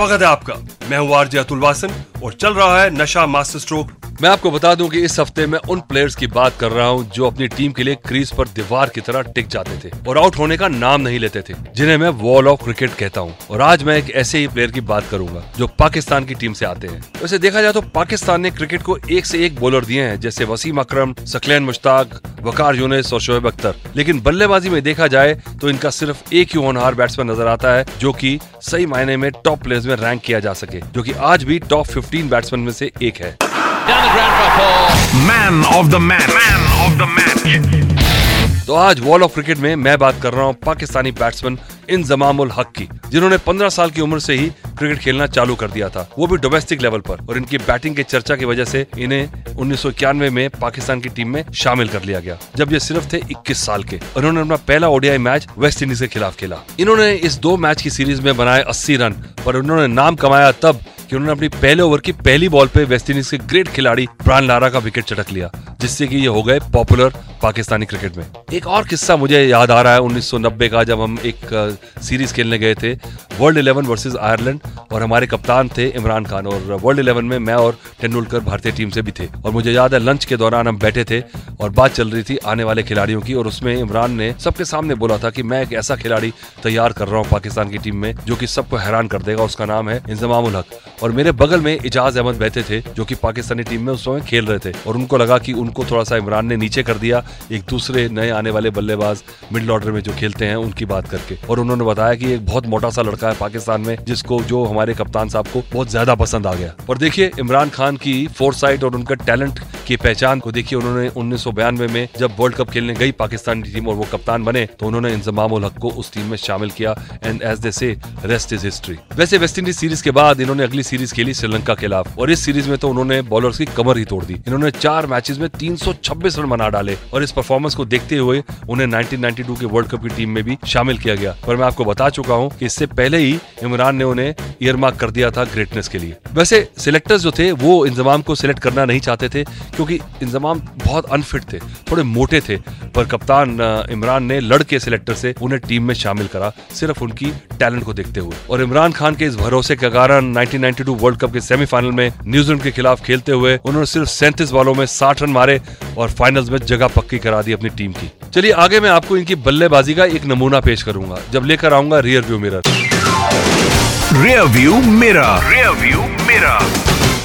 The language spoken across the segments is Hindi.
स्वागत है आपका। मैं हूँ आरजे अतुल वासन और चल रहा है नशा मास्टर स्ट्रोक मैं आपको बता दूँ कि इस हफ़्ते मैं उन प्लेयर्स की बात कर रहा हूँ जो अपनी टीम के लिए क्रीज पर दीवार की तरह टिक जाते थे और आउट होने का नाम नहीं लेते थे, जिन्हें मैं वॉल ऑफ़ क्रिकेट कहता हूँ। और आज मैं एक ऐसे ही प्लेयर की बात करूँगा जो पाकिस्तान की टीम से आते हैं। वैसे देखा जाए तो पाकिस्तान ने क्रिकेट को एक से एक बॉलर दिए हैं, जैसे वसीम अक्रम, सकलैन मुश्ताक, वकार यूनिस और शोएब अख्तर। लेकिन बल्लेबाजी में देखा जाए तो इनका सिर्फ़ एक ही होनहार बैट्समैन नज़र आता है, जो की सही मायने में टॉप प्लेयर्स में रैंक किया जा सके, जो की आज भी टॉप 15 बैट्समैन में से एक है। Man of the man man of the match तो आज वॉल ऑफ़ क्रिकेट में मैं बात कर रहा हूँ पाकिस्तानी बैट्समैन इन जमामुल हक की जिन्होंने 15 साल की उम्र से ही क्रिकेट खेलना चालू कर दिया था। वो भी डोमेस्टिक लेवल पर और इनकी बैटिंग के चर्चा की वजह से इन्हें उन्नीस सौ इक्यानवे में पाकिस्तान की टीम में शामिल कर लिया गया जब ये सिर्फ़ थे 21 साल के उन्होंने अपना पहला ओडीआई मैच वेस्ट इंडीज के खिलाफ खेला। इन्होंने इस दो मैच की सीरीज़ में बनाए 80 रन पर उन्होंने नाम कमाया तब कि उन्होंने अपनी पहले ओवर की पहली बॉल पे वेस्टइंडीज के ग्रेट खिलाड़ी प्राण लारा का विकेट चटक लिया, जिससे कि ये हो गए पॉपुलर पाकिस्तानी क्रिकेट में। एक और किस्सा मुझे याद आ रहा है 1990 का जब हम एक सीरीज़ खेलने गए थे वर्ल्ड इलेवन वर्सेस आयरलैंड और हमारे कप्तान थे इमरान खान, और वर्ल्ड इलेवन में मैं और तेंदुलकर भारतीय टीम से भी थे। और मुझे याद है लंच के दौरान हम बैठे थे, और बात चल रही थी आने वाले खिलाड़ियों की, और उसमें इमरान ने सबके सामने बोला था कि मैं एक ऐसा खिलाड़ी तैयार कर रहा हूँ पाकिस्तान की टीम में, जो कि सबको हैरान कर देगा, उसका नाम है इंजमाम उल हक। और मेरे बगल में इजाज अहमद बैठे थे, जो कि पाकिस्तानी टीम में उस समय खेल रहे थे, और उनको लगा कि उनको थोड़ा सा इमरान ने नीचे कर दिया एक दूसरे नए आने वाले बल्लेबाज मिडिल ऑर्डर में जो खेलते हैं, उनकी बात करके। और उन्होंने बताया कि एक बहुत मोटा सा लड़का है पाकिस्तान में, जिसको जो हमारे कप्तान साहब को बहुत ज़्यादा पसंद आ गया। और देखिए, इमरान खान की फोर और उनका टैलेंट की पहचान को देखिए, उन्होंने उन्नीस में जब वर्ल्ड कप खेलने गई पाकिस्तान की टीम और वो कप्तान बने तो उन्होंने इंजमाम हक को उस टीम में शामिल किया, and as they say, rest is history. वैसे वेस्ट इंडीज सीरीज़ के बाद इन्होंने अगली सीरीज़ खेली श्रीलंका के खिलाफ, और इस सीरीज़ में तो उन्होंने बॉलर्स की कमर ही तोड़ दी। इन्होंने चार मैचेस में 326 रन बना डाले, और इस परफॉर्मेंस को देखते हुए उन्हें 1992 के वर्ल्ड कप की टीम में भी शामिल किया गया। पर मैं आपको बता चुका हूँ कि इससे पहले ही इमरान ने उन्हें ईयरमार्क कर दिया था ग्रेटनेस के लिए। वैसे सिलेक्टर्स जो थे, वो इंजमाम को सिलेक्ट करना नहीं चाहते थे, क्योंकि इंजमाम बहुत अनफिट थे, थोड़े मोटे थे। पर कप्तान इमरान ने लड़के सिलेक्टर से उन्हें टीम में शामिल करा, सिर्फ़ उनकी टैलेंट को देखते हुए। और इमरान खान के इस भरोसे के कारण 1992 वर्ल्ड कप के सेमीफाइनल में न्यूजीलैंड के खिलाफ खेलते हुए उन्होंने सिर्फ़ सैंतीस बॉलों में 60 रन मारे और फाइनल्स में जगह पक्की करा दी अपनी टीम की। चलिए, आगे मैं आपको इनकी बल्लेबाजी का एक नमूना पेश करूँगा, जब लेकर आऊँगा rear view mirror rear view मेरा रियर व्यू मेरा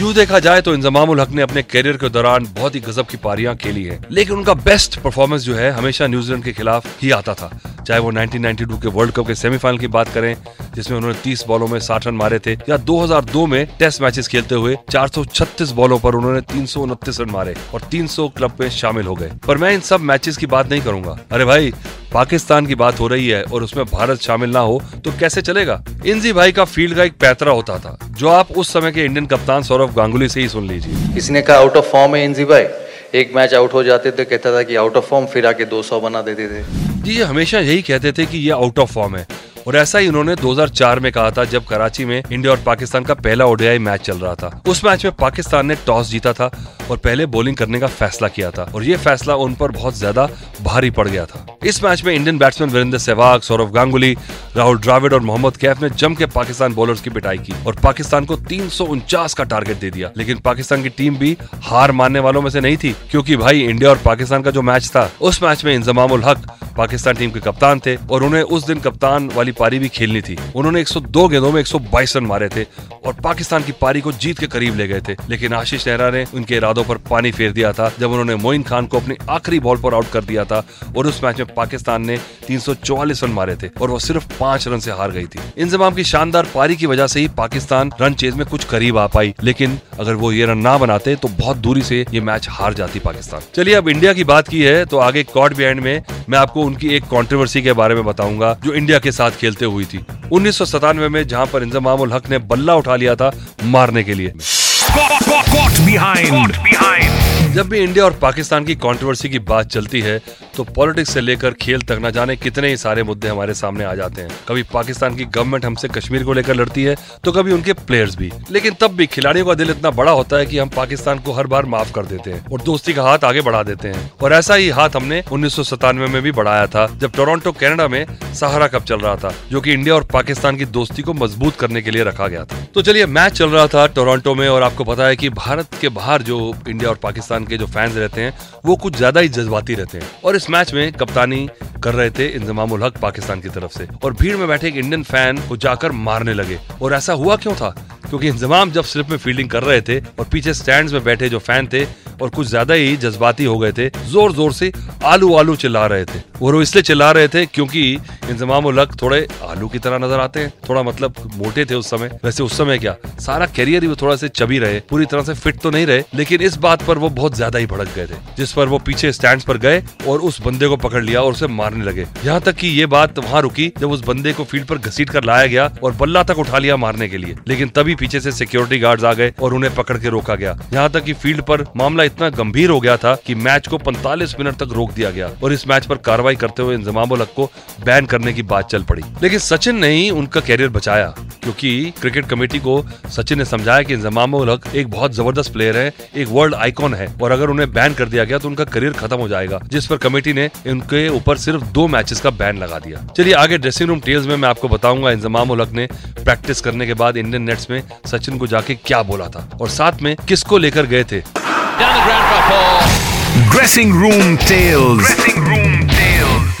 यूँ देखा जाए तो इंजमाम हक ने अपने करियर के दौरान बहुत ही गजब की पारियाँ खेली है। लेकिन उनका बेस्ट परफॉर्मेंस जो है हमेशा न्यूजीलैंड के खिलाफ ही आता था। चाहे वो 1992 के वर्ल्ड कप के सेमीफाइनल की बात करें, जिसमें उन्होंने 30 बॉलों में 60 रन मारे थे, या 2002 में टेस्ट मैचेस खेलते हुए 436 बॉलों पर उन्होंने तीन सौ उनतीस रन मारे और 300 क्लब में शामिल हो गए। पर मैं इन सब मैचेस की बात नहीं करूँगा। अरे भाई, पाकिस्तान की बात हो रही है और उसमें भारत शामिल ना हो तो कैसे चलेगा? इंजी भाई का फ़ील्ड का एक पैतरा होता था, जो आप उस समय के इंडियन कप्तान सौरभ गांगुली से ही सुन लीजिए। किसी ने कहा आउट ऑफ़ फॉर्म है इंजी भाई? एक मैच आउट हो जाते थे, कहता था कि आउट ऑफ़ फॉर्म फिर आके 200 बना देते थे। जी, ये हमेशा यही कहते थे कि ये आउट ऑफ़ फॉर्म है। और ऐसा ही उन्होंने 2004 में कहा था जब कराची में इंडिया और पाकिस्तान का पहला ओडीआई मैच चल रहा था। उस मैच में पाकिस्तान ने टॉस जीता था और पहले बॉलिंग करने का फैसला किया था और ये फैसला उन पर बहुत ज़्यादा भारी पड़ गया था। इस मैच में इंडियन बैट्समैन वीरेंद्र सहवाग सौरभ गांगुली, राहुल द्राविड और मोहम्मद कैफ ने जम के पाकिस्तान बॉलर्स की पिटाई की और पाकिस्तान को तीन सौ उनचास का टारगेट दे दिया। लेकिन पाकिस्तान की टीम भी हार मानने वालों में से नहीं थी, क्योंकि भाई, इंडिया और पाकिस्तान का जो मैच था, उस मैच में इंजमाम हक पाकिस्तान टीम के कप्तान थे और उन्हें उस दिन कप्तान वाली पारी भी खेलनी थी। उन्होंने 102 गेंदों में 122 रन मारे थे और पाकिस्तान की पारी को जीत के करीब ले गए थे। लेकिन आशीष नेहरा ने उनके इरादों पर पानी फेर दिया था, जब उन्होंने मोइन खान को अपनी आखिरी बॉल पर आउट कर दिया था और उस मैच में पाकिस्तान ने 344 रन मारे थे और वो सिर्फ़ पाँच रन से हार गई थी। इंजमाम की शानदार पारी की वजह से ही पाकिस्तान रन चेज में कुछ करीब आ पाई, लेकिन अगर वो ये रन ना बनाते तो बहुत दूरी से ये मैच हार जाती पाकिस्तान। चलिए अब इंडिया की बात की है तो आगे कॉड बिहाइंड में मैं आपको उनकी एक कॉन्ट्रोवर्सी के बारे में बताऊँगा जो इंडिया के साथ खेलते हुई थी उन्नीस सौ सतानवे में जहाँ पर इंजमामुल हक ने बल्ला उठा लिया था मारने के लिए. जब भी इंडिया और पाकिस्तान की कंट्रोवर्सी की बात चलती है तो पॉलिटिक्स से लेकर खेल तक न जाने कितने ही सारे मुद्दे हमारे सामने आ जाते हैं। कभी पाकिस्तान की गवर्नमेंट हमसे कश्मीर को लेकर लड़ती है तो कभी उनके प्लेयर्स भी। लेकिन तब भी खिलाड़ियों का दिल इतना बड़ा होता है कि हम पाकिस्तान को हर बार माफ़ कर देते हैं और दोस्ती का हाथ आगे बढ़ा देते हैं। और ऐसा ही हाथ हमने उन्नीस में भी बढ़ाया था, जब टोरंटो कनाडा में सहारा कप चल रहा था, जो की इंडिया और पाकिस्तान की दोस्ती को मज़बूत करने के लिए रखा गया था। तो चलिए मैच चल रहा था टोरंटो में और आपको पता है की भारत के बाहर जो इंडिया और पाकिस्तान के जो फैंस रहते हैं, वो कुछ ज़्यादा ही जज्बाती रहते हैं। और इस मैच में कप्तानी कर रहे थे इंजमाम हक पाकिस्तान की तरफ़ से। और भीड़ में बैठे एक इंडियन फ़ैन को जाकर मारने लगे। और ऐसा हुआ क्यों था? क्योंकि इंजमाम जब स्लिप में फील्डिंग कर रहे थे और पीछे स्टैंड में बैठे जो फ़ैन थे और कुछ ज़्यादा ही जज्बाती हो गए थे ज़ोर ज़ोर से आलू आलू चिल्ला रहे थे। और वो इसलिए चिल्ला रहे थे क्योंकि इंजमाम उलक थोड़े आलू की तरह नज़र आते हैं, थोड़ा मतलब मोटे थे उस समय। वैसे उस समय क्या, सारा कैरियर ही वो थोड़ा से चबी रहे, पूरी तरह से फिट तो नहीं रहे, लेकिन इस बात पर वो बहुत ज़्यादा ही भड़क गए थे, जिस पर वो पीछे स्टैंड पर गए और उस बंदे को पकड़ लिया और उसे मारने लगे। यहाँ तक की ये बात वहाँ रुकी जब उस बंदे को फ़ील्ड पर घसीट कर लाया गया और बल्ला तक उठा लिया मारने के लिए। लेकिन तभी पीछे से सिक्योरिटी गार्ड्स आ गए और उन्हें पकड़ के रोका गया। यहाँ तक की फ़ील्ड पर मामला इतना गंभीर हो गया था कि मैच को 45 मिनट तक रोक दिया गया और इस मैच पर कार्रवाई करते हुए इंजमाम हक को बैन करने की बात चल पड़ी। लेकिन सचिन ने ही उनका कैरियर बचाया, क्योंकि क्रिकेट कमेटी को सचिन ने समझाया कि इंजमाम हक एक बहुत ज़बरदस्त प्लेयर है, एक वर्ल्ड आइकॉन है और अगर उन्हें बैन कर दिया गया तो उनका करियर खत्म हो जाएगा, जिस पर कमेटी ने उनके ऊपर सिर्फ़ दो मैचेस का बैन लगा दिया। चलिए आगे ड्रेसिंग रूम टेल्स में मैं आपको बताऊँगा इंजमाम हक ने प्रैक्टिस करने के बाद इंडियन नेट्स में सचिन को जाके क्या बोला था और साथ में किसको लेकर गए थे? down the ground. Dressing Room Tales. Dressing room tales.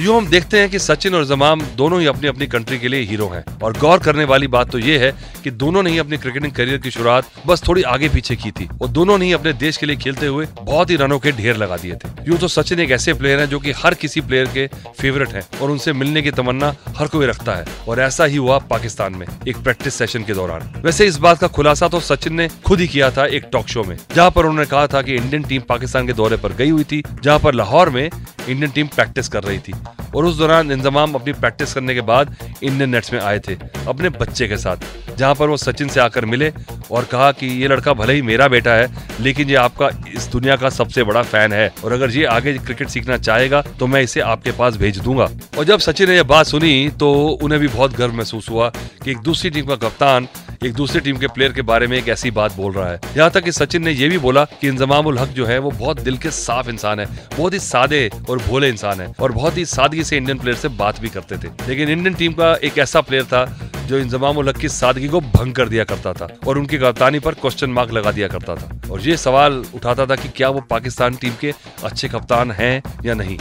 यूँ हम देखते हैं कि सचिन और जमाम दोनों ही अपनी अपनी कंट्री के लिए हीरो हैं? और गौर करने वाली बात तो ये है कि दोनों ने ही अपनी क्रिकेटिंग करियर की शुरुआत बस थोड़ी आगे पीछे की थी। और दोनों ने ही अपने देश के लिए खेलते हुए बहुत ही रनों के ढेर लगा दिए थे। यूँ तो सचिन एक ऐसे प्लेयर है जो कि हर किसी प्लेयर के फेवरेट है और उनसे मिलने की तमन्ना हर कोई रखता है। और ऐसा ही हुआ पाकिस्तान में एक प्रैक्टिस सेशन के दौरान। वैसे इस बात का खुलासा तो सचिन ने खुद ही किया था एक टॉक शो में, जहाँ पर उन्होंने कहा था की इंडियन टीम पाकिस्तान के दौरे पर गई हुई थी, जहाँ पर लाहौर में इंडियन टीम प्रैक्टिस कर रही थी। और उस दौरान इंजमाम अपनी प्रैक्टिस करने के बाद इंडियन नेट्स में आए थे, अपने बच्चे के साथ, जहाँ पर वो सचिन से आकर मिले और कहा कि ये लड़का भले ही मेरा बेटा है, लेकिन ये आपका इस दुनिया का सबसे बड़ा फ़ैन है। और अगर ये आगे क्रिकेट सीखना चाहेगा तो मैं इसे आपके पास भेज दूँगा। और जब सचिन ने यह बात सुनी तो उन्हें भी बहुत गर्व महसूस हुआ कि एक दूसरी टीम का कप्तान एक दूसरी टीम के प्लेयर के बारे में एक ऐसी बात बोल रहा है। यहाँ तक कि सचिन ने यह भी बोला कि इंजमाम उल हक जो है, वो बहुत दिल के साफ़ इंसान है, बहुत ही सादे और भोले इंसान है और बहुत ही सादगी से इंडियन प्लेयर से बात भी करते थे। लेकिन इंडियन टीम का एक ऐसा प्लेयर था जो इंजमाम उल हक की सादगी को भंग कर दिया करता था और उनकी कप्तानी पर क्वेश्चन मार्क लगा दिया करता था। और ये सवाल उठाता था कि क्या वो पाकिस्तान टीम के अच्छे कप्तान हैं या नहीं?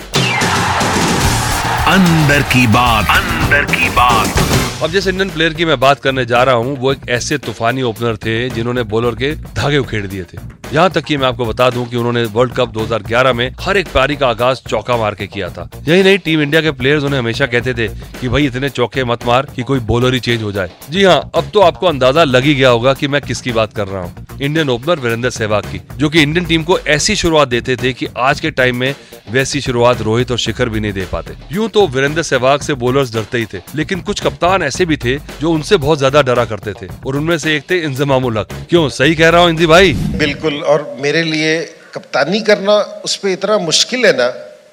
अंदर की बात। अंदर की बात। अब जिस इंडियन प्लेयर की मैं बात करने जा रहा हूँ, वो एक ऐसे तूफानी ओपनर थे जिन्होंने बॉलर के धागे उखेड़ दिए थे। यहाँ तक कि मैं आपको बता दूँ कि उन्होंने वर्ल्ड कप 2011 में हर एक पारी का आगाज़ चौका मार के किया था। यही नहीं टीम इंडिया के प्लेयर्स उन्हें हमेशा कहते थे कि भाई इतने चौके मत मार कि कोई बॉलर ही चेंज हो जाए। जी हाँ अब तो आपको अंदाज़ा लग ही गया होगा कि मैं किसकी बात कर रहा हूँ। इंडियन ओपनर वीरेंद्र सहवाग की, जो कि इंडियन टीम को ऐसी शुरुआत देते थे कि आज के टाइम में वैसी शुरुआत रोहित और शिखर भी नहीं दे पाते। यूँ तो वीरेंद्र सहवाग से बॉलर्स डरते ही थे, लेकिन कुछ कप्तान ऐसे भी थे जो उनसे बहुत ज़्यादा डरा करते थे। और उनमें से एक थे इंजमामुल हक। क्यों? सही कह रहा हूँ इंदी भाई? बिल्कुल, और मेरे लिए कप्तानी करना उस पर इतना मुश्किल है ना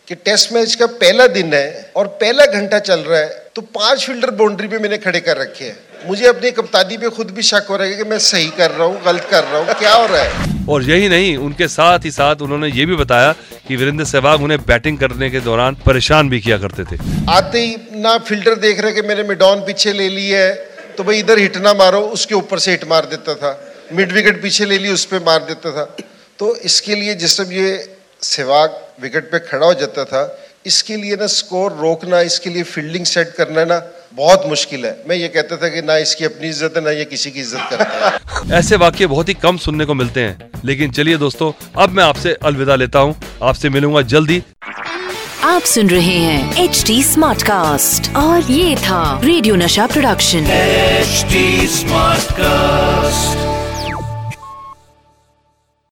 कि टेस्ट मैच का पहला दिन है और पहला घंटा चल रहा है तो पाँच फील्डर बाउंड्री पे मैंने खड़े कर रखे हैं। मुझे अपनी कप्तानी पे खुद भी शक हो रहा है कि मैं सही कर रहा हूँ गलत कर रहा हूँ क्या हो रहा है? और यही नहीं उनके साथ ही साथ उन्होंने ये भी बताया कि वीरेंद्र सहवाग उन्हें बैटिंग करने के दौरान परेशान भी किया करते थे। आते ही ना फील्डर देख रहे कि मैंने मिडॉन पीछे ले ली है तो भाई इधर हिट ना मारो उसके ऊपर से हिट मार देता था। मिड विकेट पीछे ले ली उस पर मार देता था। तो इसके लिए जिस समय ये सहवाग विकेट पे खड़ा हो जाता था इसके लिए ना स्कोर रोकना इसके लिए फील्डिंग सेट करना ना बहुत मुश्किल है। मैं ये कहता था कि ना इसकी अपनी इज़्ज़त है ना ये किसी की इज़्ज़त करता है। ऐसे वाक्य बहुत ही कम सुनने को मिलते हैं। लेकिन चलिए दोस्तों अब मैं आपसे अलविदा लेता हूँ। आपसे मिलूँगा जल्दी। आप सुन रहे हैं एच डी स्मार्ट कास्ट और ये था रेडियो नशा प्रोडक्शन। H smart cast